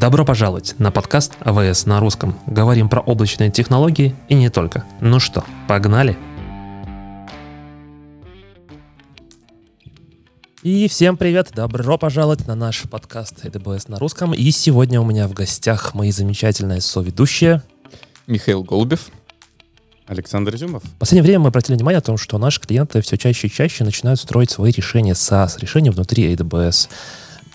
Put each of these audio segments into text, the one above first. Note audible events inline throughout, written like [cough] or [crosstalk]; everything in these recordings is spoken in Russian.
Добро пожаловать на подкаст АВС на русском. Говорим про облачные технологии и не только. Ну что, погнали? И всем привет, добро пожаловать на наш подкаст AWS на русском. И сегодня у меня в гостях мои замечательные соведущие. Михаил Голубев. Александр Изюмов. В последнее время мы обратили внимание о том, что наши клиенты все чаще и чаще начинают строить свои решения SaaS, решения внутри AWS.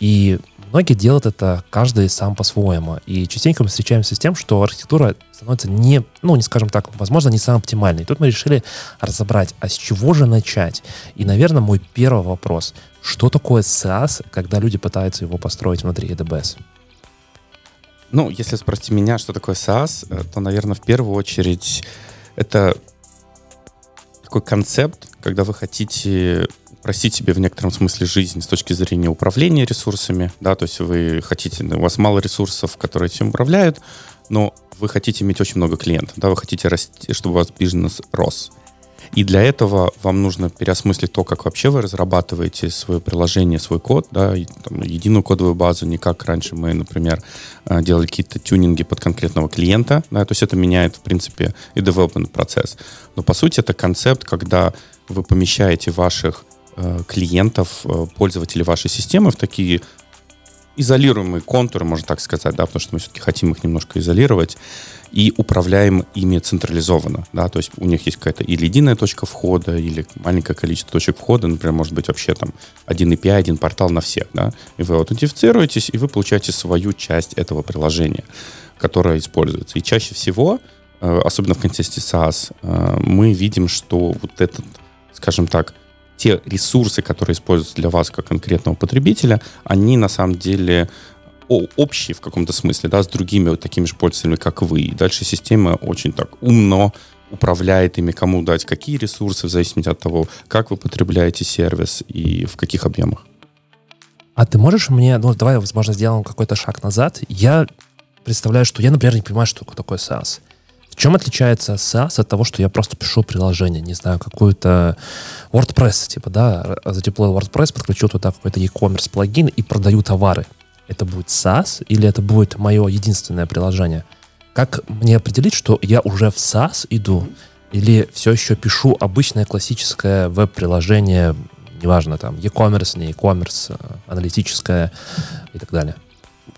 И многие делают это каждый сам по-своему. И частенько мы встречаемся с тем, что архитектура становится не, ну, не скажем так, возможно, не самой оптимальной. И тут мы решили разобрать, а с чего же начать? И, наверное, мой первый вопрос. Что такое SaaS, когда люди пытаются его построить внутри AWS? Ну, если спросить меня, что такое SaaS, э, то, наверное, в первую очередь это такой концепт, когда вы хотите просить себе в некотором смысле жизнь с точки зрения управления ресурсами, да, то есть вы хотите, у вас мало ресурсов, которые этим управляют, но вы хотите иметь очень много клиентов, да, вы хотите расти, чтобы у вас бизнес рос. И для этого вам нужно переосмыслить то, как вообще вы разрабатываете свое приложение, свой код, да, там, единую кодовую базу, не как раньше мы, например, э, делали какие-то тюнинги под конкретного клиента, да, то есть это меняет, в принципе, и development процесс. Но по сути это концепт, когда вы помещаете ваших клиентов, э, пользователей вашей системы в такие изолируемые контуры, можно так сказать, да, потому что мы все-таки хотим их немножко изолировать, и управляем ими централизованно, да, то есть у них есть какая-то или единая точка входа, или маленькое количество точек входа, например, может быть вообще там один API, один портал на всех, да, и вы аутентифицируетесь, и вы получаете свою часть этого приложения, которое используется. И чаще всего, э, особенно в контексте SaaS, э, мы видим, что вот этот, скажем так, те ресурсы, которые используются для вас как конкретного потребителя, они на самом деле общие в каком-то смысле, да, с другими вот такими же пользователями, как вы. И дальше система очень так умно управляет ими, кому дать какие ресурсы, в зависимости от того, как вы потребляете сервис и в каких объемах. А ты можешь мне, ну, давай, возможно, сделаем какой-то шаг назад. Я представляю, что я, например, не понимаю, что такое SaaS. В чем отличается SaaS от того, что я просто пишу приложение, не знаю, какую-то WordPress, типа, да, задеплоил WordPress, подключил туда какой-то e-commerce плагин и продаю товары. Это будет SaaS или это будет мое единственное приложение? Как мне определить, что я уже в SaaS иду или все еще пишу обычное классическое веб-приложение, неважно, там, e-commerce, не e-commerce, аналитическое и так далее?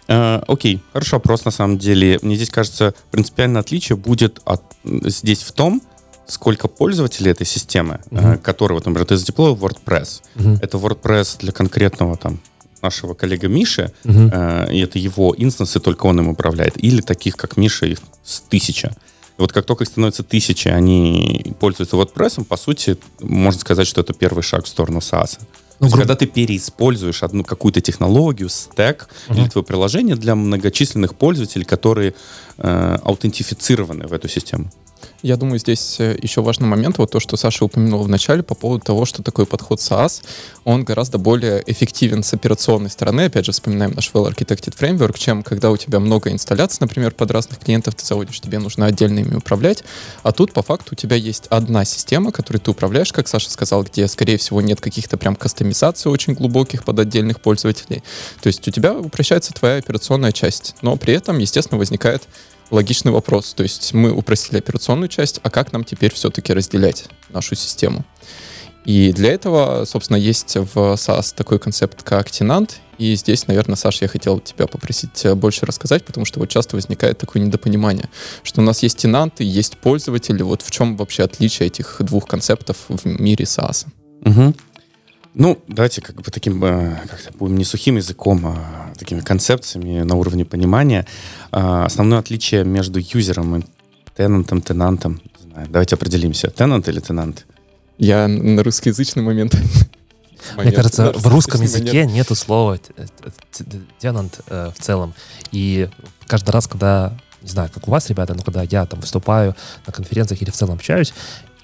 Э, окей, хороший вопрос на самом деле. Мне здесь кажется, принципиальное отличие будет от, здесь в том, сколько пользователей этой системы, uh-huh. э, которые, вот, например, ты задеплоил WordPress. Uh-huh. Это WordPress для конкретного там нашего коллега Миши, uh-huh. э, и это его инстансы, только он им управляет. Или таких, как Миша, их с тысяча. И вот как только их становится тысяча, они пользуются WordPress, по сути, можно сказать, что это первый шаг в сторону SaaS. Ну, гру... когда ты переиспользуешь одну какую-то технологию, стек uh-huh. или твое приложение для многочисленных пользователей, которые э, аутентифицированы в эту систему. Я думаю, здесь э, еще важный момент, вот то, что Саша упомянул в начале по поводу того, что такой подход SaaS, он гораздо более эффективен с операционной стороны, опять же, вспоминаем наш Well Architected Framework, чем когда у тебя много инсталляций, например, под разных клиентов ты заводишь, тебе нужно отдельно ими управлять, а тут по факту у тебя есть одна система, которой ты управляешь, как Саша сказал, где, скорее всего, нет каких-то прям кастомизаций очень глубоких под отдельных пользователей. То есть у тебя упрощается твоя операционная часть, но при этом, естественно, возникает логичный вопрос. То есть мы упростили операционную часть, а как нам теперь все-таки разделять нашу систему? И для этого, собственно, есть в SaaS такой концепт, как тенант. И здесь, наверное, Саша, я хотел тебя попросить больше рассказать, потому что вот часто возникает такое недопонимание, что у нас есть тенанты, есть пользователи. Вот в чем вообще отличие этих двух концептов в мире SaaS? Угу. Ну, давайте как бы таким, э, как будем не сухим языком, а такими концепциями на уровне понимания. А, основное отличие между юзером и тенантом, тенантом, не знаю, давайте определимся, тенант или тенант? Я на русскоязычный момент. [laughs] Мне кажется, в русском языке нету слова тенант э, в целом. И каждый раз, когда, не знаю, как у вас, ребята, но когда я там выступаю на конференциях или в целом общаюсь,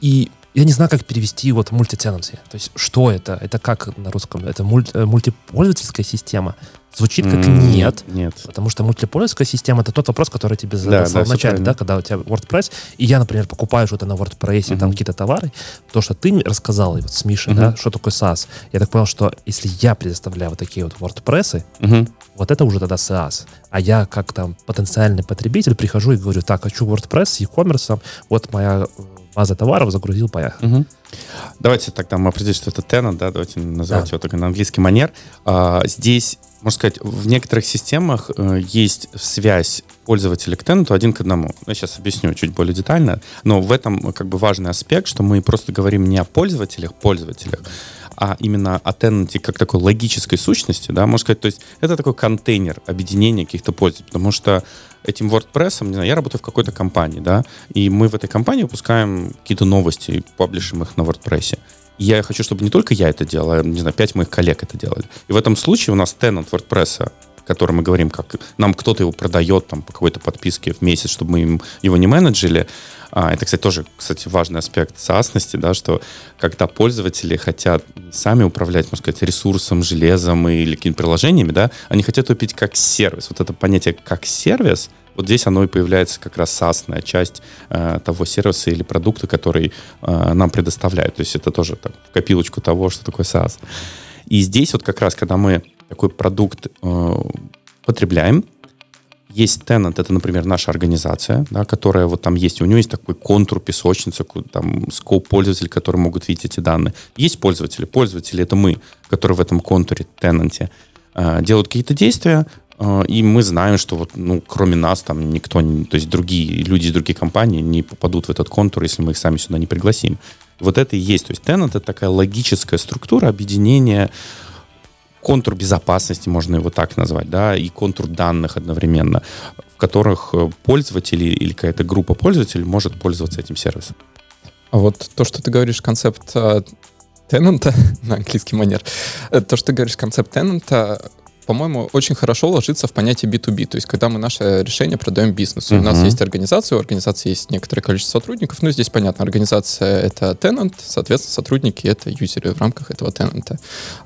и я не знаю, как перевести вот мультитенанси. То есть, что это? Это как на русском? Это мульти, э, мультипользовательская система? Звучит как mm, нет, нет. Потому что мультипользовательская система это тот вопрос, который тебе задал да, да, вначале, да, когда у тебя WordPress, и я, например, покупаю что-то на WordPress, mm-hmm. там какие-то товары, то, что ты рассказал вот с Мишей, mm-hmm. да, что такое SaaS, я так понял, что если я предоставляю вот такие вот WordPress, mm-hmm. вот это уже тогда SaaS. А я как там потенциальный потребитель прихожу и говорю, так, хочу WordPress с e-commerce, вот моя база товаров, загрузил, поехал. Угу. Давайте тогда мы определим, что это tenant, да, давайте называть да. его только на английский манер. А, здесь, можно сказать, в некоторых системах э, есть связь пользователя к тенанту один к одному. Я сейчас объясню чуть более детально, но в этом как бы важный аспект, что мы просто говорим не о пользователях, пользователях, а именно о тенанте как такой логической сущности, да, можно сказать, то есть это такой контейнер объединения каких-то пользователей, потому что этим WordPress, не знаю, я работаю в какой-то компании, да, и мы в этой компании выпускаем какие-то новости и паблишим их на WordPress. Я хочу, чтобы не только я это делал, а, не знаю, пять моих коллег это делали. И в этом случае у нас тенант WordPress, который мы говорим, как нам кто-то его продает там по какой-то подписке в месяц, чтобы мы его не менеджили, а, это, кстати, тоже, кстати, важный аспект SaaS, да, что когда пользователи хотят сами управлять, можно сказать, ресурсом, железом или какими-то приложениями, да, они хотят купить как сервис. Вот это понятие как сервис, вот здесь оно и появляется как раз SaaS часть э, того сервиса или продукта, который э, нам предоставляют. То есть это тоже так, в копилочку того, что такое SaaS. И здесь вот как раз, когда мы такой продукт э, потребляем, есть tenant, это, например, наша организация, да, которая вот там есть, у нее есть такой контур, песочница, там скоп пользователей, которые могут видеть эти данные. Есть пользователи. Пользователи — это мы, которые в этом контуре, тенанте, э, делают какие-то действия, э, и мы знаем, что вот, ну, кроме нас там никто, не, то есть другие люди из других компаний не попадут в этот контур, если мы их сами сюда не пригласим. Вот это и есть. То есть tenant — это такая логическая структура объединения контур безопасности, можно его так назвать, да, и контур данных одновременно, в которых э, пользователи или какая-то группа пользователей может пользоваться этим сервисом. А вот то, что ты говоришь, концепт э, тенанта, [laughs] на английский манер, э, то, что ты говоришь, концепт тенанта, по-моему, очень хорошо ложится в понятие B2B. То есть, когда мы наше решение продаем бизнесу. Uh-huh. У нас есть организация, у организации есть некоторое количество сотрудников. Ну, здесь понятно, организация — это tenant, соответственно, сотрудники — это юзеры в рамках этого тенанта.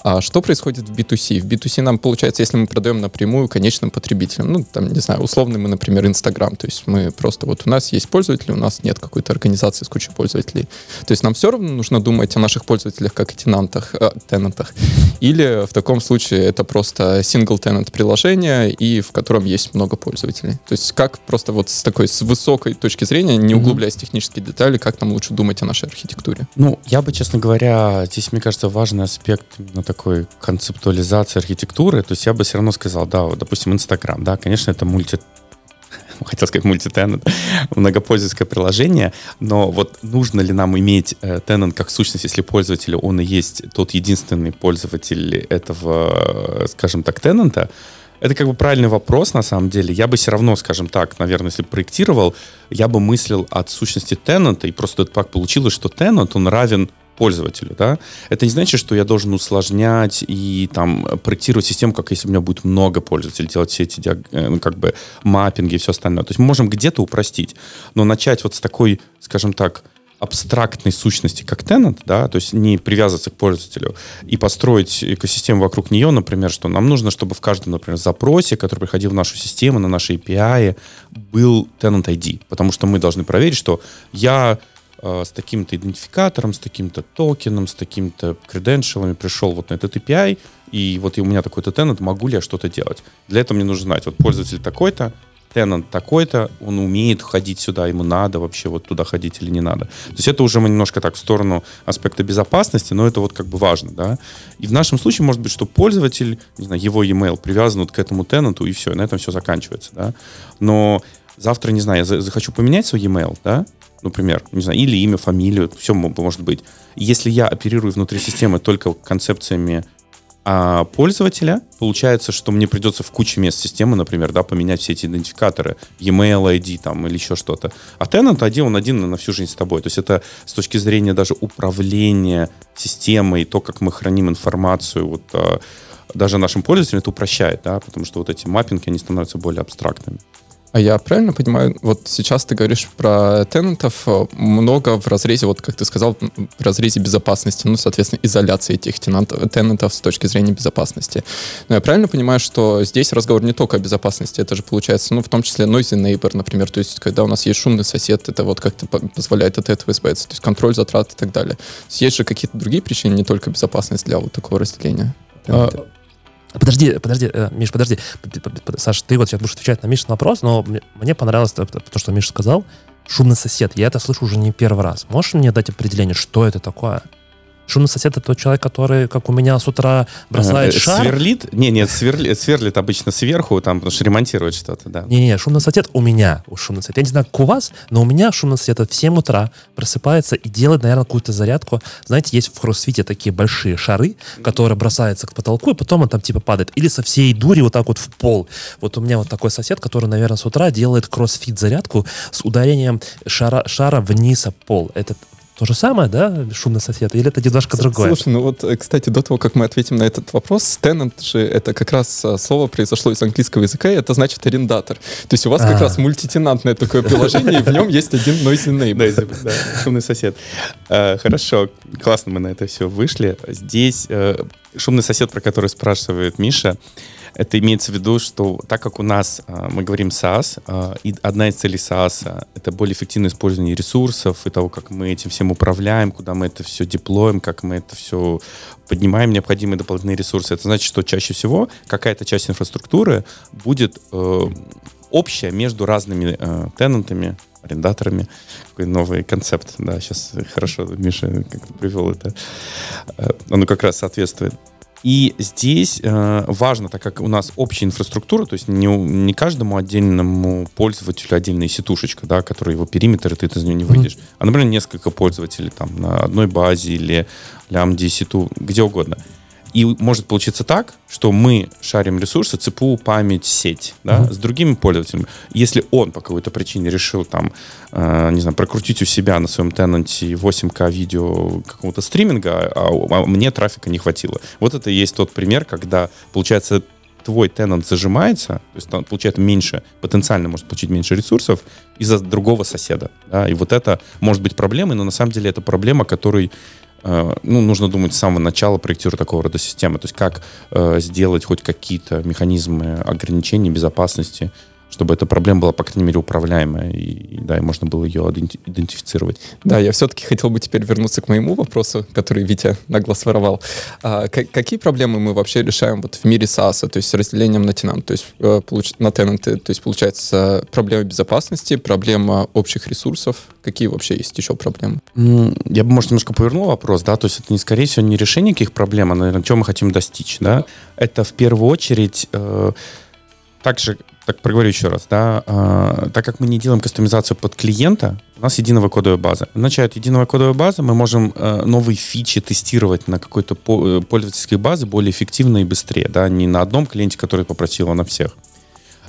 А что происходит в B2C? В B2C нам, получается, если мы продаем напрямую конечным потребителям, ну, там, не знаю, условный мы, например, Инстаграм, то есть мы просто вот у нас есть пользователи, у нас нет какой-то организации с кучей пользователей. То есть нам все равно нужно думать о наших пользователях как о тенантах, э, тенантах. Или в таком случае это просто single-tenant приложение, и в котором есть много пользователей. То есть как просто вот с такой, с высокой точки зрения, не углубляясь в технические детали, как нам лучше думать о нашей архитектуре? Ну, я бы, честно говоря, здесь, мне кажется, важный аспект на такой концептуализации архитектуры. То есть я бы все равно сказал, да, вот, допустим, Инстаграм, да, конечно, это мульти [laughs] хотел сказать мультитенант, многопользовательское приложение, но вот нужно ли нам иметь э, тенант как сущность, если пользователь, он и есть тот единственный пользователь этого, э, скажем так, тенанта, это как бы правильный вопрос, на самом деле. Я бы все равно, скажем так, наверное, если проектировал, я бы мыслил от сущности тенанта, и просто так получилось, что тенант, он равен пользователю, да, это не значит, что я должен усложнять и там проектировать систему, как если у меня будет много пользователей, делать все эти э, ну, как бы маппинги и все остальное. То есть мы можем где-то упростить, но начать вот с такой, скажем так, абстрактной сущности, как tenant, да, то есть не привязываться к пользователю и построить экосистему вокруг нее, например, что нам нужно, чтобы в каждом, например, запросе, который приходил в нашу систему, на наши API, был tenant ID, потому что мы должны проверить, что я с таким-то идентификатором, с таким-то токеном, с таким-то креденшалами пришел вот на этот API, и вот у меня такой-то тенант, могу ли я что-то делать? Для этого мне нужно знать, вот пользователь такой-то, тенант такой-то, он умеет ходить сюда, ему надо вообще вот туда ходить или не надо. То есть это уже мы немножко так в сторону аспекта безопасности, но это вот как бы важно, да. И в нашем случае может быть, что пользователь, не знаю, его email привязан вот к этому тенанту, и все, и на этом все заканчивается, да. Но завтра, не знаю, я захочу поменять свой email, да, например, не знаю, или имя, фамилию, все может быть. Если я оперирую внутри системы только концепциями а пользователя, получается, что мне придется в куче мест системы, например, да, поменять все эти идентификаторы, e-mail ID там или еще что-то. А Tenant ID, он один на всю жизнь с тобой. То есть это с точки зрения даже управления системой, то, как мы храним информацию, вот а, даже нашим пользователям это упрощает, да, потому что вот эти маппинги, они становятся более абстрактными. А я правильно понимаю, вот сейчас ты говоришь про тенантов э, много в разрезе, вот как ты сказал, в разрезе безопасности, ну, соответственно, изоляции этих тенантов, тенантов с точки зрения безопасности. Но я правильно понимаю, что здесь разговор не только о безопасности, это же получается, ну, в том числе noisy neighbor, например, то есть когда у нас есть шумный сосед, это вот как-то позволяет от этого избавиться, то есть контроль затрат и так далее. Есть же какие-то другие причины, не только безопасность для вот такого разделения? А, Подожди, подожди, э, Миш, подожди. Саш, ты вот сейчас будешь отвечать на Мишин вопрос, но мне понравилось то, что Миша сказал. Шумный сосед. Я это слышу уже не первый раз. Можешь мне дать определение, что это такое? Шумный сосед — это тот человек, который, как у меня с утра, бросает а, шар. Сверлит? Не, нет, сверлит, сверлит обычно сверху, там, потому что ремонтирует что-то, да. Не-не, шумный сосед у меня, у шумный сосед. Я не знаю, как у вас, но у меня шумный сосед в 7 утра просыпается и делает, наверное, какую-то зарядку. Знаете, есть в кроссфите такие большие шары, которые бросаются к потолку, и потом он там типа падает. Или со всей дури вот так вот в пол. Вот у меня вот такой сосед, который, наверное, с утра делает кроссфит зарядку с ударением шара, шара вниз о пол. Это то же самое, да, шумный сосед, или это немножко другое? Слушай, ну вот, э, кстати, до того, как мы ответим на этот вопрос, tenant же это как раз а, слово произошло из английского языка, и это значит арендатор. То есть у вас как а. раз мультитенантное такое приложение, и в нем есть один noisy neighbor. Да, шумный сосед. Э, хорошо, классно мы на это все вышли. Здесь э, шумный сосед, про который спрашивает Миша, это имеется в виду, что так как у нас а, мы говорим SaaS, а, и одна из целей SaaS — это более эффективное использование ресурсов и того, как мы этим всем управляем, куда мы это все деплоим, как мы это все поднимаем необходимые дополнительные ресурсы. Это значит, что чаще всего какая-то часть инфраструктуры будет э, общая между разными э, тенантами, арендаторами. Такой новый концепт. Да, сейчас хорошо Миша как привел это. Э, оно как раз соответствует. И здесь э, важно, так как у нас общая инфраструктура, то есть не, не каждому отдельному пользователю отдельная сетушечка, да, который его периметр, и ты из нее не выйдешь, mm-hmm. а, например, несколько пользователей там на одной базе или лямбде, сету, где угодно. И может получиться так, что мы шарим ресурсы, ЦПУ, память, сеть, да, uh-huh. с другими пользователями. Если он по какой-то причине решил там, э, не знаю, прокрутить у себя на своем тенанте 8К видео какого-то стриминга, а, а мне трафика не хватило. Вот это и есть тот пример, когда, получается, твой тенант зажимается, то есть он получает меньше, потенциально может получить меньше ресурсов из-за другого соседа. Да? И вот это может быть проблемой, но на самом деле это проблема, которой ну, нужно думать с самого начала проектируя такого рода системы. То есть как э, сделать хоть какие-то механизмы ограничений безопасности чтобы эта проблема была, по крайней мере, управляемая, и, да, и можно было ее идентифицировать. Да, я все-таки хотел бы теперь вернуться к моему вопросу, который Витя нагло своровал. А, какие проблемы мы вообще решаем вот в мире SaaS, то есть с разделением на тенант, то есть э, получ, на тенанты, то есть получается проблема безопасности, проблема общих ресурсов, какие вообще есть еще проблемы? Я бы, может, немножко повернул вопрос, да, то есть это, не, скорее всего, не решение каких проблем, а, наверное, чего мы хотим достичь, да, это в первую очередь э, также так проговорю еще раз, да, э, так как мы не делаем кастомизацию под клиента, у нас единая кодовая база. Означает, единая кодовая база, мы можем э, новые фичи тестировать на какой-то по, э, пользовательской базе более эффективно и быстрее, да, не на одном клиенте, который попросил, а на всех.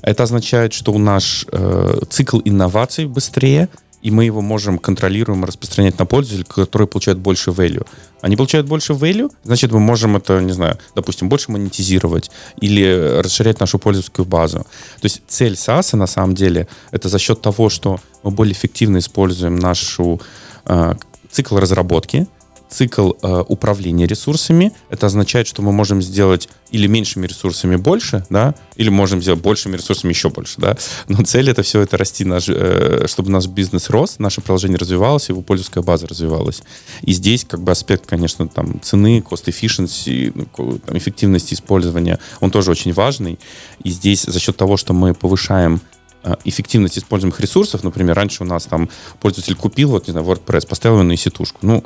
Это означает, что у нас э, цикл инноваций быстрее, и мы его можем контролируем распространять на пользователей, которые получают больше value. Они получают больше value, значит, мы можем это, не знаю, допустим, больше монетизировать или расширять нашу пользовательскую базу. То есть цель SaaS на самом деле это за счет того, что мы более эффективно используем нашу э, цикл разработки, цикл э, управления ресурсами. Это означает, что мы можем сделать или меньшими ресурсами больше, да, или можем сделать большими ресурсами еще больше, да. Но цель это все это расти, наш, э, чтобы наш бизнес рос, наше приложение развивалось, его пользовательская база развивалась. И здесь как бы аспект, конечно, там цены, cost efficiency, ну, там, эффективности использования, он тоже очень важный. И здесь за счет того, что мы повышаем э, эффективность используемых ресурсов, например, раньше у нас там пользователь купил, вот, не знаю, WordPress, поставил его на сетушку, ну,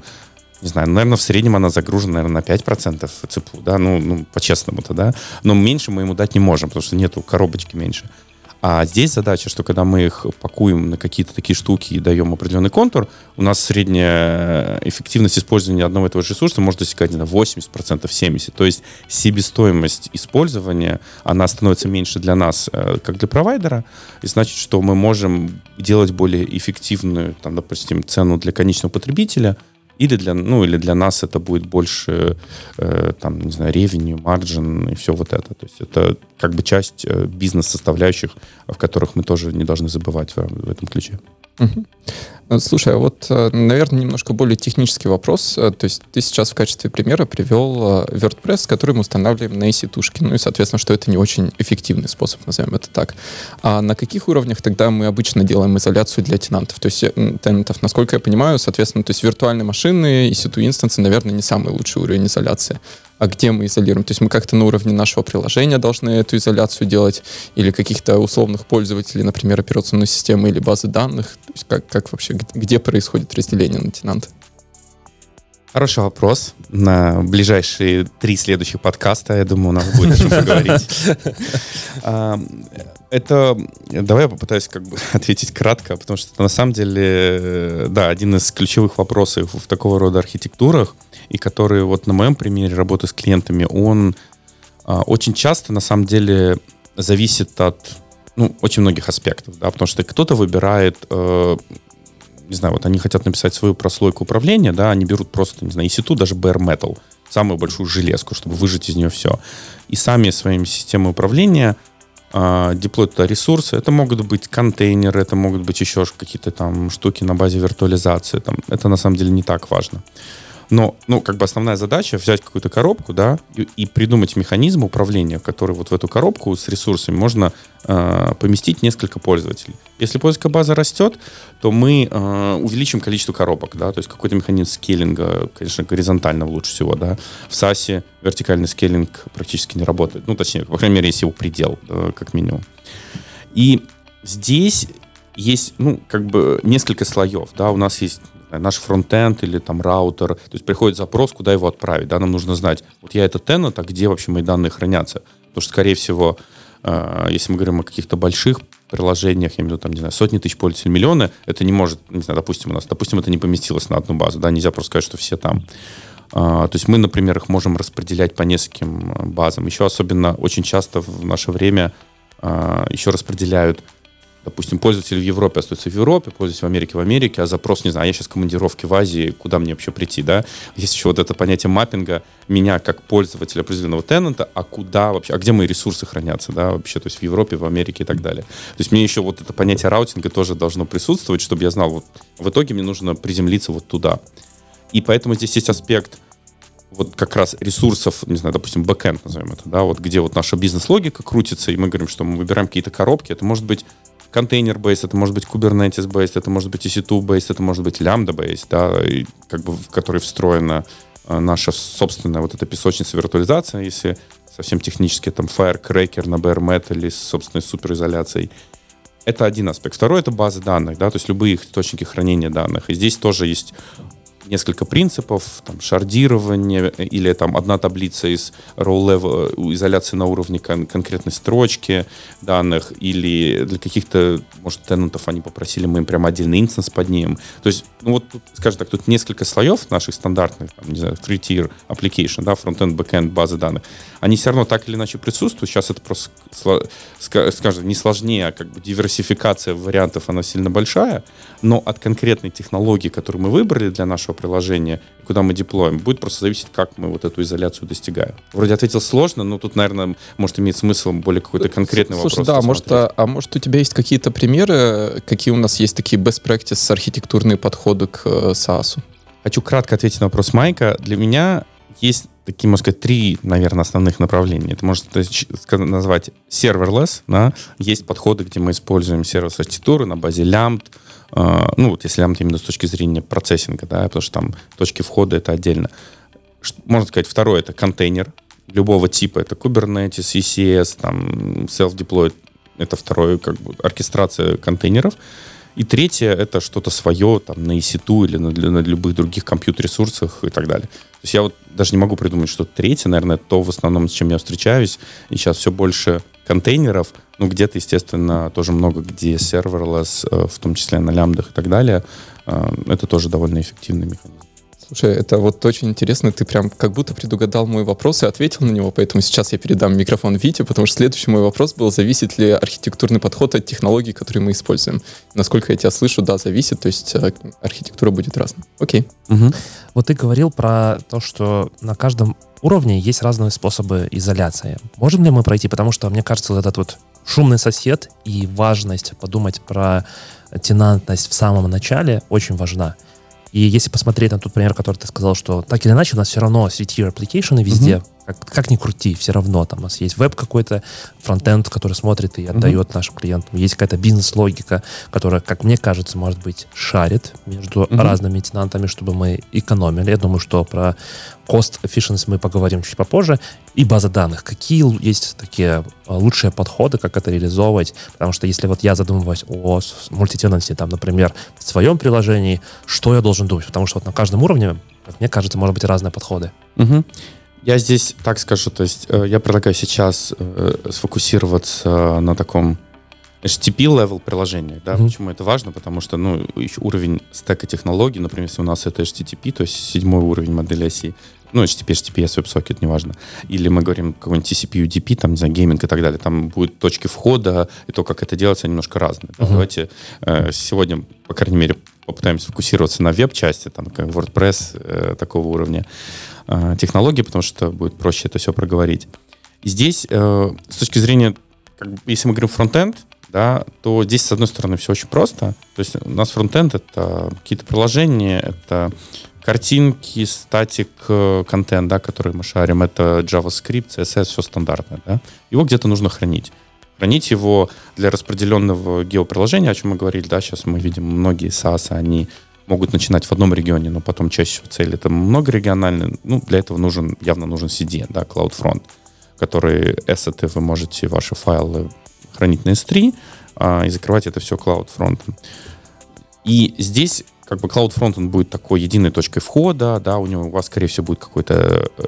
не знаю, наверное, в среднем она загружена, наверное, на 5% ЦПУ, да, ну, ну по-честному-то, да, но меньше мы ему дать не можем, потому что нету коробочки меньше. А здесь задача, что когда мы их пакуем на какие-то такие штуки и даем определенный контур, у нас средняя эффективность использования одного этого же ресурса может достигать на 80%, 70%. То есть себестоимость использования, она становится меньше для нас, э, как для провайдера, и значит, что мы можем делать более эффективную, там, допустим, цену для конечного потребителя – Или для, ну, или для нас это будет больше, э, там, не знаю, ревеню, марджин и все вот это. То есть это как бы часть э, бизнес-составляющих, в которых мы тоже не должны забывать в, в этом ключе. Угу. Слушай, а вот, э, наверное, немножко более технический вопрос. Э, то есть ты сейчас в качестве примера привел э, WordPress, который мы устанавливаем на EC-тушке. Ну и, соответственно, что это не очень эффективный способ, назовем это так. А на каких уровнях тогда мы обычно делаем изоляцию для тенантов? То есть тенантов, насколько я понимаю, соответственно, то есть виртуальные машины, EC2 инстансы, наверное, не самый лучший уровень изоляции а где мы изолируем? То есть мы как-то на уровне нашего приложения должны эту изоляцию делать или каких-то условных пользователей, например, операционной системы или базы данных? То есть как, как вообще, где происходит разделение на тенанты? Хороший вопрос. На ближайшие три следующих подкаста, я думаю, у нас будет о чем поговорить. [laughs] Это, давай я попытаюсь как бы [laughs] ответить кратко, потому что на самом деле, э, да, один из ключевых вопросов в такого рода архитектурах — и который вот на моем примере работы с клиентами, он а, очень часто на самом деле зависит от ну, очень многих аспектов, да, потому что кто-то выбирает, э, не знаю, вот они хотят написать свою прослойку управления, да, они берут просто, не знаю, EC2, даже bare metal, самую большую железку, чтобы выжать из нее все. И сами своими системами управления э, деплоят туда ресурсы. Это могут быть контейнеры, это могут быть еще какие-то там штуки на базе виртуализации. Там, это на самом деле не так важно. Но, ну, как бы основная задача взять какую-то коробку, да, и, и придумать механизм управления, который вот в эту коробку с ресурсами можно э, поместить несколько пользователей. Если пользовательская база растет, то мы э, увеличим количество коробок, да, то есть какой-то механизм скейлинга, конечно, горизонтально лучше всего, да. В SaaS вертикальный скейлинг практически не работает. Ну, точнее, по крайней мере, есть его предел, да, как минимум. И здесь есть, ну, как бы несколько слоев, да, у нас есть наш фронтенд или там раутер. То есть приходит запрос, куда его отправить. Да, нам нужно знать, вот я это теннет, а где вообще мои данные хранятся? Потому что, скорее всего, э, если мы говорим о каких-то больших приложениях, я имею в виду, там, не знаю, сотни тысяч пользователей, миллионы, это не может, не знаю, допустим, у нас, допустим, это не поместилось на одну базу, да, нельзя просто сказать, что все там. Uh, то есть мы, например, их можем распределять по нескольким базам. Еще особенно очень часто в наше время uh, еще распределяют допустим, пользователь в Европе остается в Европе, пользователь в Америке в Америке, а запрос, не знаю, я сейчас командировки в Азии, куда мне вообще прийти, да? Есть еще вот это понятие маппинга меня как пользователя определенного тенанта, а куда вообще, а где мои ресурсы хранятся, да, вообще, то есть в Европе, в Америке и так далее. То есть мне еще вот это понятие раутинга тоже должно присутствовать, чтобы я знал, вот в итоге мне нужно приземлиться вот туда. И поэтому здесь есть аспект вот как раз ресурсов, не знаю, допустим, бэкэнд назовем это, да, вот где вот наша бизнес-логика крутится, и мы говорим, что мы выбираем какие-то коробки, это может быть контейнер-based, это может быть Kubernetes-based, это может быть EC2-based, это может быть Lambda-based, да, и как бы в который встроена э, наша собственная вот эта песочница виртуализация, если совсем технически, там Firecracker на bare metal с собственной суперизоляцией. Это один аспект. Второй — это базы данных, да, то есть любые источники хранения данных. И здесь тоже есть несколько принципов, там, шардирование или там одна таблица из row level, э, изоляции на уровне кон- конкретной строчки данных, или для каких-то, может, тенантов они попросили, мы им прям отдельный инстанс поднимем. То есть, ну вот, скажем так, тут несколько слоев наших стандартных, там, не знаю, three-tier application, да, front-end, back-end, базы данных, они все равно так или иначе присутствуют. Сейчас это просто, скажем, не сложнее, а как бы диверсификация вариантов, она сильно большая, но от конкретной технологии, которую мы выбрали для нашего приложения, куда мы деплоим, будет просто зависеть, как мы вот эту изоляцию достигаем. Вроде ответил сложно, но тут, наверное, может иметь смысл более какой-то конкретный Слушай, вопрос. да, может, а, а может у тебя есть какие-то примеры, какие у нас есть такие best practice архитектурные подходы к э, SaaS? Хочу кратко ответить на вопрос Майка. Для меня есть такие, можно сказать, три, наверное, основных направления. Это можно назвать serverless. Да? Есть подходы, где мы используем сервис-архитектуру на базе лямбд, а, ну, вот если именно с точки зрения процессинга, да, потому что там точки входа это отдельно. Можно сказать, второе это контейнер любого типа. Это Kubernetes, ECS, там, self-deployed. Это второе, как бы, оркестрация контейнеров. И третье — это что-то свое там, на EC2 или на, на любых других компьютер-ресурсах и так далее. То есть я вот даже не могу придумать что-то третье. Наверное, то в основном, с чем я встречаюсь. И сейчас все больше контейнеров. Ну, где-то, естественно, тоже много, где серверлess, э, в том числе на лямбдах и так далее. Э, это тоже довольно эффективный механизм. Слушай, это вот очень интересно, ты прям как будто предугадал мой вопрос и ответил на него, поэтому сейчас я передам микрофон Вите, потому что следующий мой вопрос был, зависит ли архитектурный подход от технологий, которые мы используем. Насколько я тебя слышу, да, зависит, то есть э, архитектура будет разной. Окей. Угу. Вот ты говорил про то, что на каждом уровне есть разные способы изоляции. Можем ли мы пройти? Потому что, мне кажется, вот этот вот шумный сосед и важность подумать про тенантность в самом начале очень важна. И если посмотреть на тот пример, который ты сказал, что так или иначе у нас все равно CTR application везде, mm-hmm. Как, как ни крути, все равно там у нас есть веб какой-то, фронтенд, который смотрит и отдает mm-hmm. нашим клиентам. Есть какая-то бизнес-логика, которая, как мне кажется, может быть, шарит между mm-hmm. разными тенантами, чтобы мы экономили. Я думаю, что про cost efficiency мы поговорим чуть попозже. И база данных. Какие есть такие а, лучшие подходы, как это реализовывать? Потому что если вот я задумываюсь о мультитенансе, там, например, в своем приложении, что я должен думать? Потому что вот на каждом уровне, как мне кажется, может быть разные подходы. Угу. Я здесь так скажу, то есть э, я предлагаю сейчас э, сфокусироваться на таком HTTP-level приложения, да, mm-hmm. почему это важно, потому что, ну, уровень стека технологий, например, если у нас это HTTP, то есть седьмой уровень модели оси, ну, HTTP, HTTPS, WebSocket, неважно, или мы говорим какой-нибудь TCP, UDP, там, не знаю, гейминг и так далее, там будут точки входа, и то, как это делается, немножко разные. Uh-huh. Давайте э, сегодня, по крайней мере, попытаемся фокусироваться на веб-части, там, как WordPress э, такого уровня э, технологий, потому что будет проще это все проговорить. Здесь, э, с точки зрения, как, если мы говорим фронтенд, да, то здесь, с одной стороны, все очень просто. То есть у нас фронтенд — это какие-то приложения, это картинки, статик, э, контент, да, который мы шарим, это JavaScript, CSS, все стандартное. Да? Его где-то нужно хранить. Хранить его для распределенного геоприложения, о чем мы говорили, да, сейчас мы видим многие SaaS, они могут начинать в одном регионе, но потом чаще всего цель это многорегиональный. Ну, для этого нужен, явно нужен CDN, да, CloudFront, который эссеты вы можете, ваши файлы хранить на S3 а, и закрывать это все CloudFront. И здесь как бы CloudFront он будет такой единой точкой входа, да, у него у вас, скорее всего, будет какое-то э,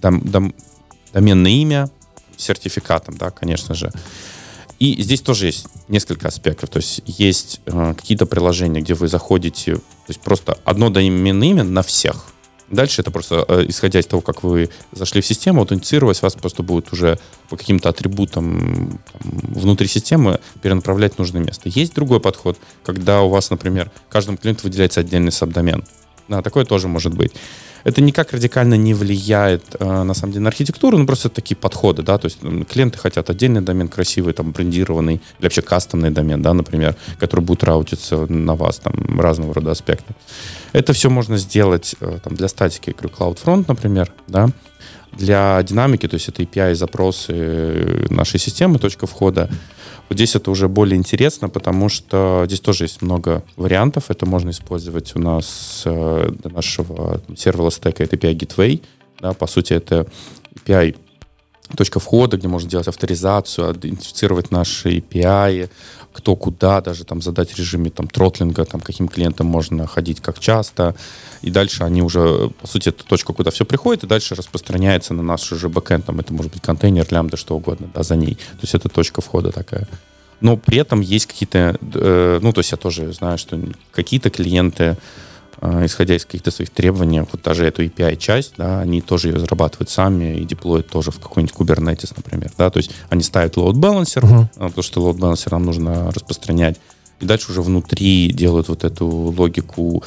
дом, дом, доменное имя, сертификатом, да, конечно же. И здесь тоже есть несколько аспектов. То есть есть э, какие-то приложения, где вы заходите, то есть просто одно доменное имя на всех. Дальше это просто, э, исходя из того, как вы зашли в систему, аутентифицировать вас просто будет уже по каким-то атрибутам там, внутри системы перенаправлять в нужное место. Есть другой подход, когда у вас, например, каждому клиенту выделяется отдельный сабдомен. Да, такое тоже может быть. Это никак радикально не влияет, э, на самом деле, на архитектуру, но просто такие подходы, да, то есть клиенты хотят отдельный домен, красивый, там, брендированный, или вообще кастомный домен, да, например, который будет раутиться на вас, там, разного рода аспекты. Это все можно сделать, э, там, для статики, я говорю, CloudFront, например, да, для динамики, то есть это API запросы нашей системы, точка входа, вот здесь это уже более интересно, потому что здесь тоже есть много вариантов. Это можно использовать у нас э, для нашего сервера стека. Это API Gateway. Да, по сути, это API точка входа, где можно делать авторизацию, идентифицировать наши API, кто куда, даже там задать режиме там тротлинга, там каким клиентам можно ходить, как часто. И дальше они уже, по сути, это точка, куда все приходит, и дальше распространяется на наш уже бэкэнд. Там это может быть контейнер, лямбда, что угодно, да, за ней. То есть это точка входа такая. Но при этом есть какие-то, э, ну, то есть я тоже знаю, что какие-то клиенты, исходя из каких-то своих требований, вот даже эту API-часть, да, они тоже ее разрабатывают сами и деплоят тоже в какой-нибудь Kubernetes, например, да, то есть они ставят load balancer, uh-huh. потому что load balancer нам нужно распространять, и дальше уже внутри делают вот эту логику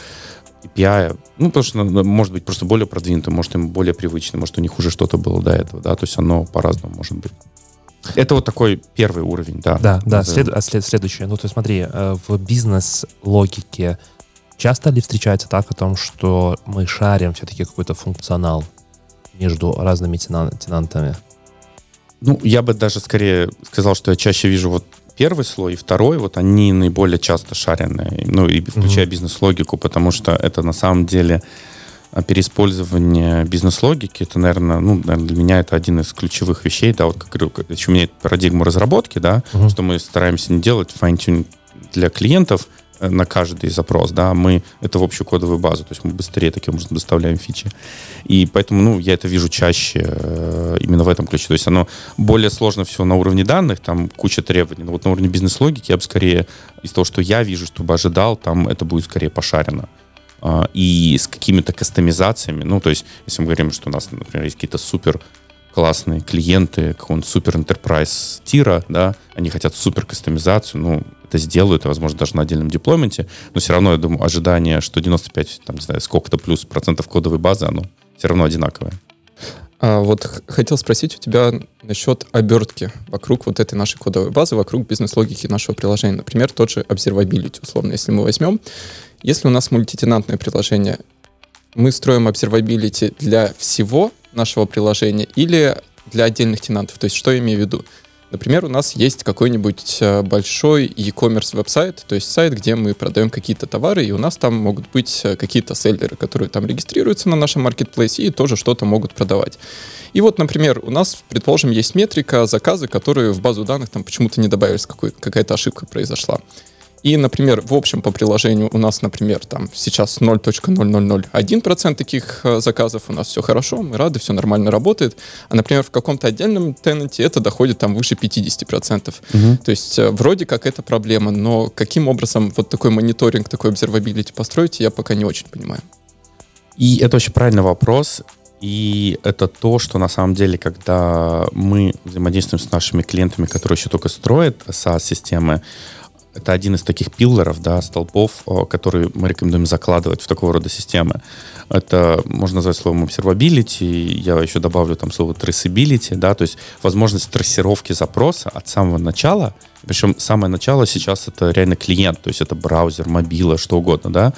API, ну, потому что, может быть, просто более продвинутым, может, им более привычным, может, у них уже что-то было до этого, да, то есть оно по-разному может быть. Это вот такой первый уровень, да. Да, да. След, а след, следующее. Ну, то есть смотри, э, в бизнес-логике часто ли встречается так о том, что мы шарим все-таки какой-то функционал между разными тенантами? Ну, я бы даже скорее сказал, что я чаще вижу вот первый слой и второй, вот они наиболее часто шаренные, ну, и включая mm-hmm. бизнес-логику, потому что это на самом деле а переиспользование бизнес-логики, это, наверное, ну, наверное, для меня это один из ключевых вещей, да, вот как говорю, еще меняет парадигму разработки, да, uh-huh. что мы стараемся не делать fine-tune для клиентов на каждый запрос, да, мы это в общую кодовую базу, то есть мы быстрее таким образом доставляем фичи. И поэтому, ну, я это вижу чаще э, именно в этом ключе. То есть оно более сложно все на уровне данных, там куча требований. Но вот на уровне бизнес-логики я бы скорее из того, что я вижу, чтобы ожидал, там это будет скорее пошарено. э, и с какими-то кастомизациями. Ну, то есть, если мы говорим, что у нас, например, есть какие-то супер классные клиенты какого-нибудь супер enterprise тира, да, они хотят супер кастомизацию, ну, это сделают, возможно, даже на отдельном деплойменте, но все равно, я думаю, ожидание, что 95, там, не знаю, сколько-то плюс процентов кодовой базы, оно все равно одинаковое. А вот хотел спросить у тебя насчет обертки вокруг вот этой нашей кодовой базы, вокруг бизнес-логики нашего приложения. Например, тот же observability, условно, если мы возьмем. Если у нас мультитенантное приложение, мы строим observability для всего нашего приложения или для отдельных тенантов. То есть что я имею в виду? Например, у нас есть какой-нибудь э, большой e-commerce веб-сайт, то есть сайт, где мы продаем какие-то товары, и у нас там могут быть э, какие-то селлеры, которые там регистрируются на нашем маркетплейсе и тоже что-то могут продавать. И вот, например, у нас, предположим, есть метрика заказы, которые в базу данных там почему-то не добавились, какая-то ошибка произошла. И, например, в общем по приложению у нас, например, там сейчас 0.0001% таких э, заказов, у нас все хорошо, мы рады, все нормально работает. А, например, в каком-то отдельном тенанте это доходит там выше 50%. Угу. То есть э, вроде как это проблема, но каким образом вот такой мониторинг, такой observability построить, я пока не очень понимаю. И это очень правильный вопрос. И это то, что на самом деле, когда мы взаимодействуем с нашими клиентами, которые еще только строят SaaS-системы, это один из таких пиллеров, да, столпов, которые мы рекомендуем закладывать в такого рода системы. Это можно назвать словом observability, я еще добавлю там слово traceability, да, то есть возможность трассировки запроса от самого начала, причем самое начало сейчас это реально клиент, то есть это браузер, мобила, что угодно, да,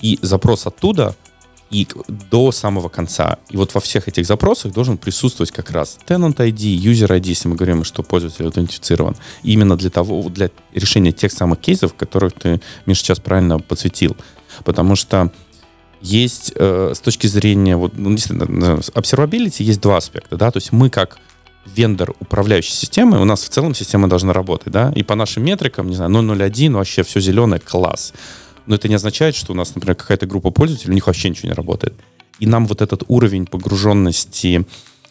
и запрос оттуда и до самого конца. И вот во всех этих запросах должен присутствовать как раз tenant ID, user ID, если мы говорим, что пользователь аутентифицирован. Именно для того, для решения тех самых кейсов, которых ты, Миша, сейчас правильно подсветил. Потому что есть э, с точки зрения вот, ну, observability есть два аспекта, да, то есть мы как вендор управляющей системы, у нас в целом система должна работать, да, и по нашим метрикам, не знаю, 001 вообще все зеленое, класс но это не означает, что у нас, например, какая-то группа пользователей, у них вообще ничего не работает. И нам вот этот уровень погруженности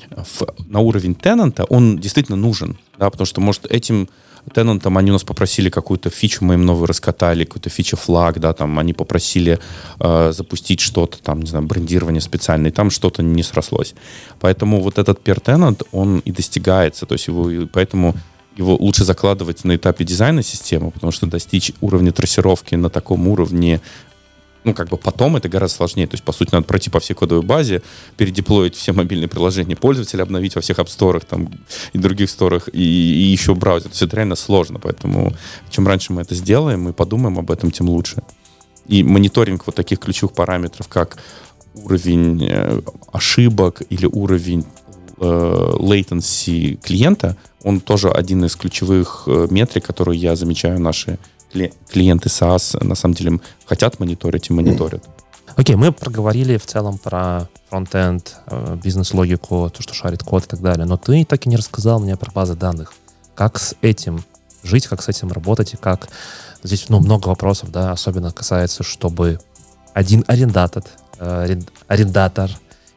в, на уровень тенанта, он действительно нужен, да, потому что, может, этим тенантам они у нас попросили какую-то фичу, мы им новую раскатали, какую-то фичу флаг, да, там они попросили э, запустить что-то, там, не знаю, брендирование специальное, и там что-то не срослось. Поэтому вот этот tenant, он и достигается, то есть его, и поэтому его лучше закладывать на этапе дизайна системы, потому что достичь уровня трассировки на таком уровне ну, как бы потом это гораздо сложнее. То есть, по сути, надо пройти по всей кодовой базе, передеплоить все мобильные приложения пользователя, обновить во всех Store там, и других сторах, и, и еще браузер. То есть это реально сложно. Поэтому чем раньше мы это сделаем, мы подумаем об этом, тем лучше. И мониторинг вот таких ключевых параметров, как уровень э, ошибок или уровень latency клиента — он тоже один из ключевых э, метрик, которые я замечаю наши клиенты SaaS на самом деле хотят мониторить и мониторят. Окей, okay, мы проговорили в целом про фронтенд, э, бизнес-логику, то, что шарит код и так далее, но ты так и не рассказал мне про базы данных. Как с этим жить, как с этим работать и как... Здесь ну, много вопросов, да, особенно касается, чтобы один арендатор, э, арендатор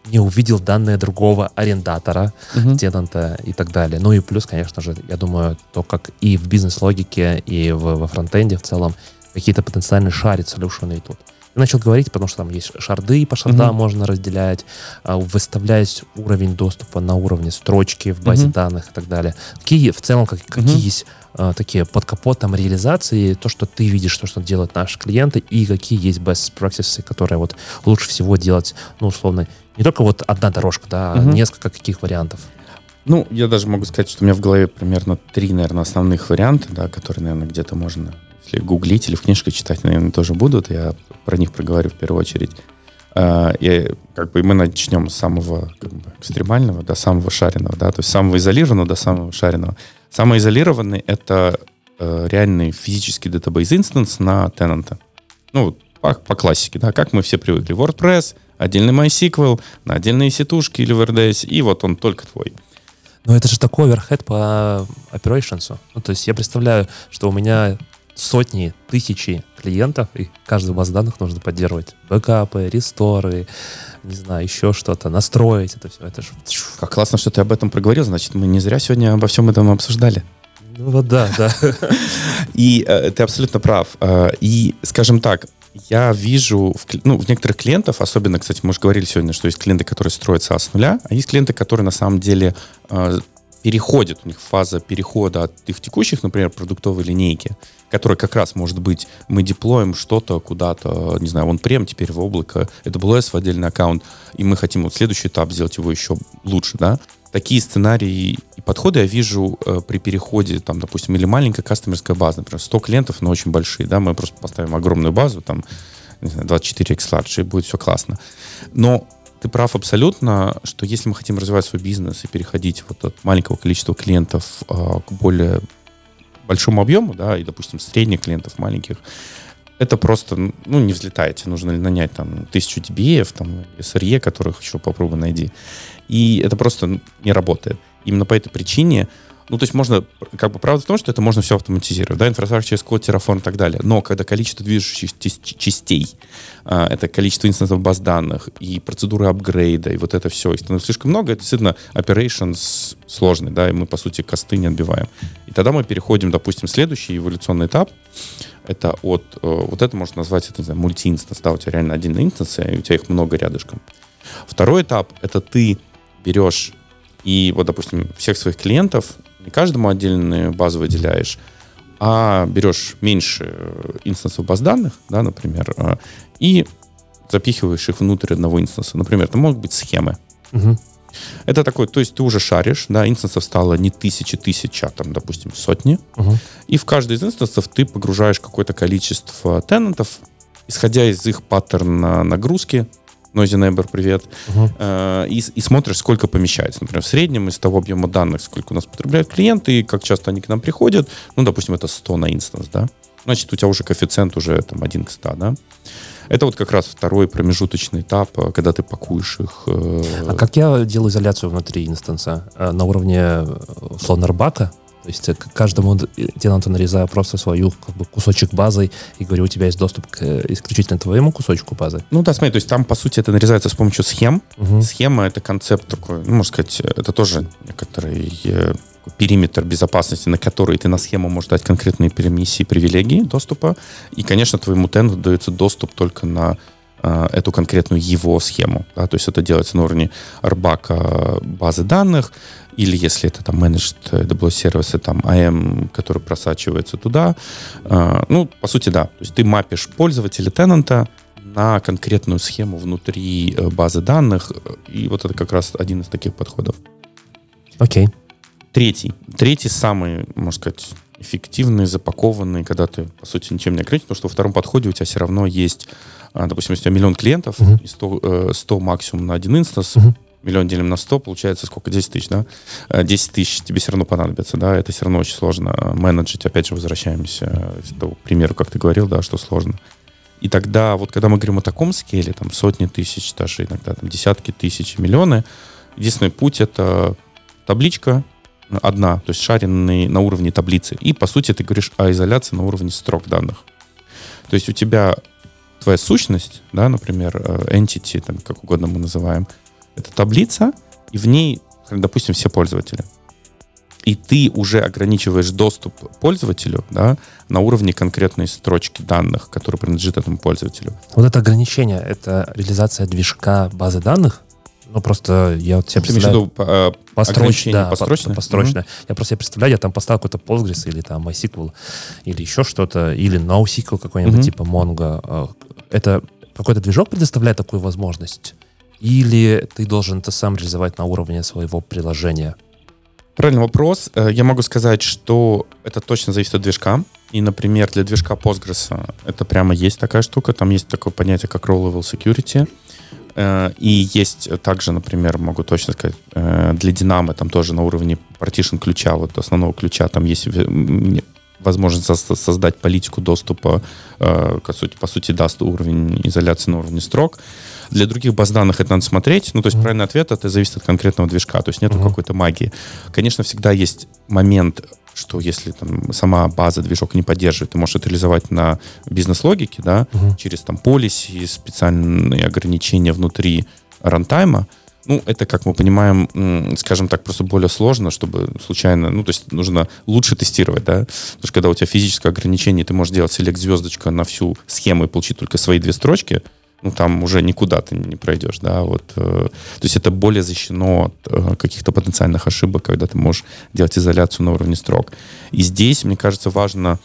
не увидел данные другого арендатора, uh-huh. тенанта и так далее. Ну и плюс, конечно же, я думаю, то, как и в бизнес-логике, и в, во фронтенде в целом какие-то потенциальные шарит солюшены тут. Я начал говорить, потому что там есть шарды, и по шардам uh-huh. можно разделять, а, выставлять уровень доступа на уровне строчки в базе uh-huh. данных и так далее. Какие в целом, как, какие uh-huh. есть а, такие под капотом реализации, то, что ты видишь, то, что делают наши клиенты, и какие есть best practices, которые вот лучше всего делать, ну, условно, не только вот одна дорожка, да, а несколько каких вариантов. Ну, я даже могу сказать, что у меня в голове примерно три, наверное, основных варианта, да, которые, наверное, где-то можно, если гуглить или в книжках читать, наверное, тоже будут. Я про них проговорю в первую очередь. А, и как бы мы начнем с самого как бы, экстремального до самого шаренного, да, то есть самого изолированного до самого шаренного. Самый изолированный — это э, реальный физический database инстанс на тенанта. Ну, по, по классике, да, как мы все привыкли. WordPress, отдельный MySQL, на отдельные сетушки или в RDS, и вот он только твой. Но это же такой оверхед по operations. Ну, то есть я представляю, что у меня сотни, тысячи клиентов, и каждую базу данных нужно поддерживать. Бэкапы, ресторы, не знаю, еще что-то, настроить это все. Это же... Как классно, что ты об этом проговорил, значит, мы не зря сегодня обо всем этом обсуждали. Ну вот да, да. [laughs] И э, ты абсолютно прав. Э, и, скажем так, я вижу в, ну, в некоторых клиентов, особенно, кстати, мы уже говорили сегодня, что есть клиенты, которые строят SaaS с нуля, а есть клиенты, которые на самом деле э, переходят, у них фаза перехода от их текущих, например, продуктовой линейки, которая как раз может быть, мы деплоим что-то куда-то, не знаю, он прем теперь в облако, это AWS в отдельный аккаунт, и мы хотим вот следующий этап сделать его еще лучше, да. Такие сценарии и подходы я вижу э, при переходе, там, допустим, или маленькая кастомерская база, например, 100 клиентов, но очень большие, да, мы просто поставим огромную базу, там, 24x large, и будет все классно. Но ты прав абсолютно, что если мы хотим развивать свой бизнес и переходить вот от маленького количества клиентов э, к более большому объему, да, и, допустим, средних клиентов, маленьких, это просто, ну, не взлетаете. Нужно нанять там тысячу DBA, там, SRE, которых еще попробуй найди. И это просто не работает. Именно по этой причине ну, то есть можно, как бы, правда в том, что это можно все автоматизировать, да, инфраструктура через код, Terraform и так далее. Но когда количество движущихся частей, а, это количество инстансов баз данных и процедуры апгрейда, и вот это все, и становится слишком много, это действительно operations сложный, да, и мы, по сути, косты не отбиваем. И тогда мы переходим, допустим, в следующий эволюционный этап, это от, э, вот это можно назвать, это, не знаю, мульти-инстанс, да, у тебя реально один инстанс, и у тебя их много рядышком. Второй этап, это ты берешь и вот, допустим, всех своих клиентов не каждому отдельную базу выделяешь, а берешь меньше э, инстансов баз данных, да, например, э, и запихиваешь их внутрь одного инстанса. Например, это могут быть схемы. Угу. Это такой, то есть ты уже шаришь, да, инстансов стало не тысячи, тысяча, а там, допустим, сотни. Угу. И в каждый из инстансов ты погружаешь какое-то количество тенантов, исходя из их паттерна нагрузки, Noisy Neighbor, привет, uh-huh. э, и, и смотришь, сколько помещается. Например, в среднем из того объема данных, сколько у нас потребляют клиенты, и как часто они к нам приходят, ну, допустим, это 100 на инстанс, да, значит, у тебя уже коэффициент уже там 1 к 100, да. Это вот как раз второй промежуточный этап, э, когда ты пакуешь их. Э... А как я делаю изоляцию внутри инстанса? Э, на уровне, условно, рбака? То есть э, каждому тенанту нарезаю просто свою как бы, кусочек базы и говорю, у тебя есть доступ к исключительно твоему кусочку базы. Ну да, смотри, то есть там, по сути, это нарезается с помощью схем. Угу. Схема — это концепт такой, ну, можно сказать, это тоже некоторый периметр безопасности, на который ты на схему можешь дать конкретные перемиссии, привилегии доступа. И, конечно, твоему тенанту дается доступ только на эту конкретную его схему. Да? То есть это делается на уровне рбака базы данных, или если это там managed AWS сервисы, там AM, который просачивается туда. Э, ну, по сути, да. То есть ты мапишь пользователя тенанта на конкретную схему внутри э, базы данных, и вот это как раз один из таких подходов. Окей. Okay. Третий. Третий самый, можно сказать, эффективный, запакованный, когда ты, по сути, ничем не ограничен, потому что во втором подходе у тебя все равно есть, а, допустим, если у тебя миллион клиентов, uh-huh. и 100, 100 максимум на один инстанс, uh-huh миллион делим на 100, получается сколько? 10 тысяч, да? 10 э, тысяч тебе все равно понадобится, да? Это все равно очень сложно менеджить. Опять же, возвращаемся к тому примеру, как ты говорил, да, что сложно. И тогда, вот когда мы говорим о таком скеле, там сотни тысяч, даже иногда там десятки тысяч, миллионы, единственный путь — это табличка одна, то есть шаренный на уровне таблицы. И, по сути, ты говоришь о изоляции на уровне строк данных. То есть у тебя твоя сущность, да, например, э, entity, там, как угодно мы называем — это таблица, и в ней, допустим, все пользователи. И ты уже ограничиваешь доступ пользователю да, на уровне конкретной строчки данных, которая принадлежит этому пользователю. Вот это ограничение, это реализация движка базы данных? Ну, просто я вот себе представляю... Ты э, построчно, да, построчно? построчно. Mm-hmm. Я просто себе представляю, я там поставил какой-то Postgres или там MySQL, или еще что-то, или NoSQL какой-нибудь, mm-hmm. типа Mongo. Э, это какой-то движок предоставляет такую возможность? Или ты должен это сам реализовать на уровне своего приложения? Правильный вопрос. Э, я могу сказать, что это точно зависит от движка. И, например, для движка Postgres это прямо есть такая штука. Там есть такое понятие, как Row-Level Security. Э, и есть также, например, могу точно сказать, э, для Dynamo там тоже на уровне partition ключа, вот основного ключа, там есть возможность создать политику доступа, по сути, по сути, даст уровень изоляции на уровне строк. Для других баз данных это надо смотреть. Ну, то есть mm-hmm. правильный ответ это зависит от конкретного движка. То есть нету mm-hmm. какой-то магии. Конечно, всегда есть момент, что если там сама база движок не поддерживает, ты можешь это реализовать на бизнес-логике, да, угу. через там полиси, специальные ограничения внутри рантайма, Ну, это, как мы понимаем, скажем так, просто более сложно, чтобы случайно, ну, то есть нужно лучше тестировать, да, потому что когда у тебя физическое ограничение, ты можешь делать селект звездочка на всю схему и получить только свои две строчки, ну, там уже никуда ты не пройдешь, да, вот. э, то есть это более защищено от э, каких-то потенциальных ошибок, когда ты можешь делать изоляцию на уровне строк. И здесь, мне кажется, важно,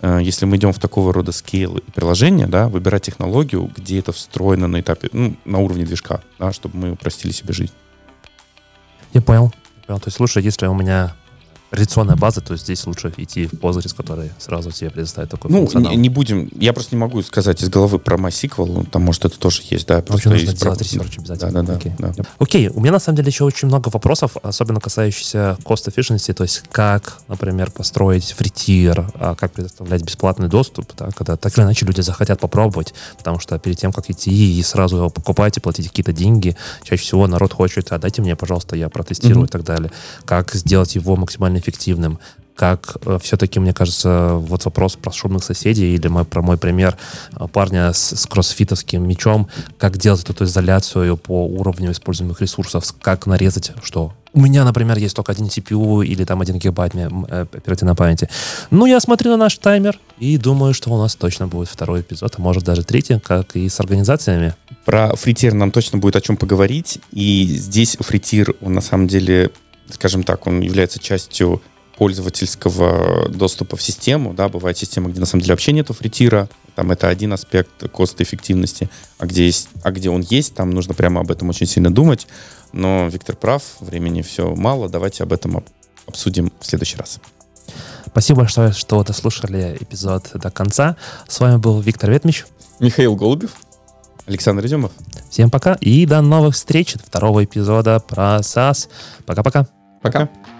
э, если мы идем в такого рода scale и приложения, да, выбирать технологию, где это встроено на этапе, ну, на уровне движка, да, чтобы мы упростили себе жизнь. Я понял. Я понял. То есть лучше, если у меня реляционная база, то здесь лучше идти в Postgres, который сразу тебе предоставит такой Ну, не, не будем, я просто не могу сказать из головы про MySQL, ну, там, может, это тоже есть, да. Просто нужно есть делать про- research обязательно. Да, да, да, Окей. да. Окей, у меня на самом деле еще очень много вопросов, особенно касающихся cost efficiency, то есть как, например, построить free tier, а как предоставлять бесплатный доступ, да, когда так или иначе люди захотят попробовать, потому что перед тем, как идти и сразу его покупать и платить какие-то деньги, чаще всего народ хочет, а дайте мне, пожалуйста, я протестирую Мгм. и так далее. Как сделать его максимально эффективным, как все-таки, мне кажется, вот вопрос про шумных соседей или мой, про мой пример э, парня с, с кроссфитовским мечом, как делать эту изоляцию по уровню используемых ресурсов, как нарезать, что у меня, например, есть только один CPU или там один гигабайт э, оперативной памяти. Ну, я смотрю на наш таймер и думаю, что у нас точно будет второй эпизод, а может даже третий, как и с организациями. Про фритир нам точно будет о чем поговорить. И здесь фритир, он на самом деле, скажем так, он является частью пользовательского доступа в систему. Да, бывает система, где на самом деле вообще нету фритира. Там это один аспект кост-эффективности. А где, есть, а где он есть, там нужно прямо об этом очень сильно думать. Но Виктор прав, времени все мало. Давайте об этом об- обсудим в следующий раз. Спасибо большое, что дослушали эпизод до конца. С вами был Виктор Ветмич. Михаил Голубев. Александр Изюмов. Всем пока и до новых встреч, второго эпизода про SaaS. Пока-пока. Пока. Пока.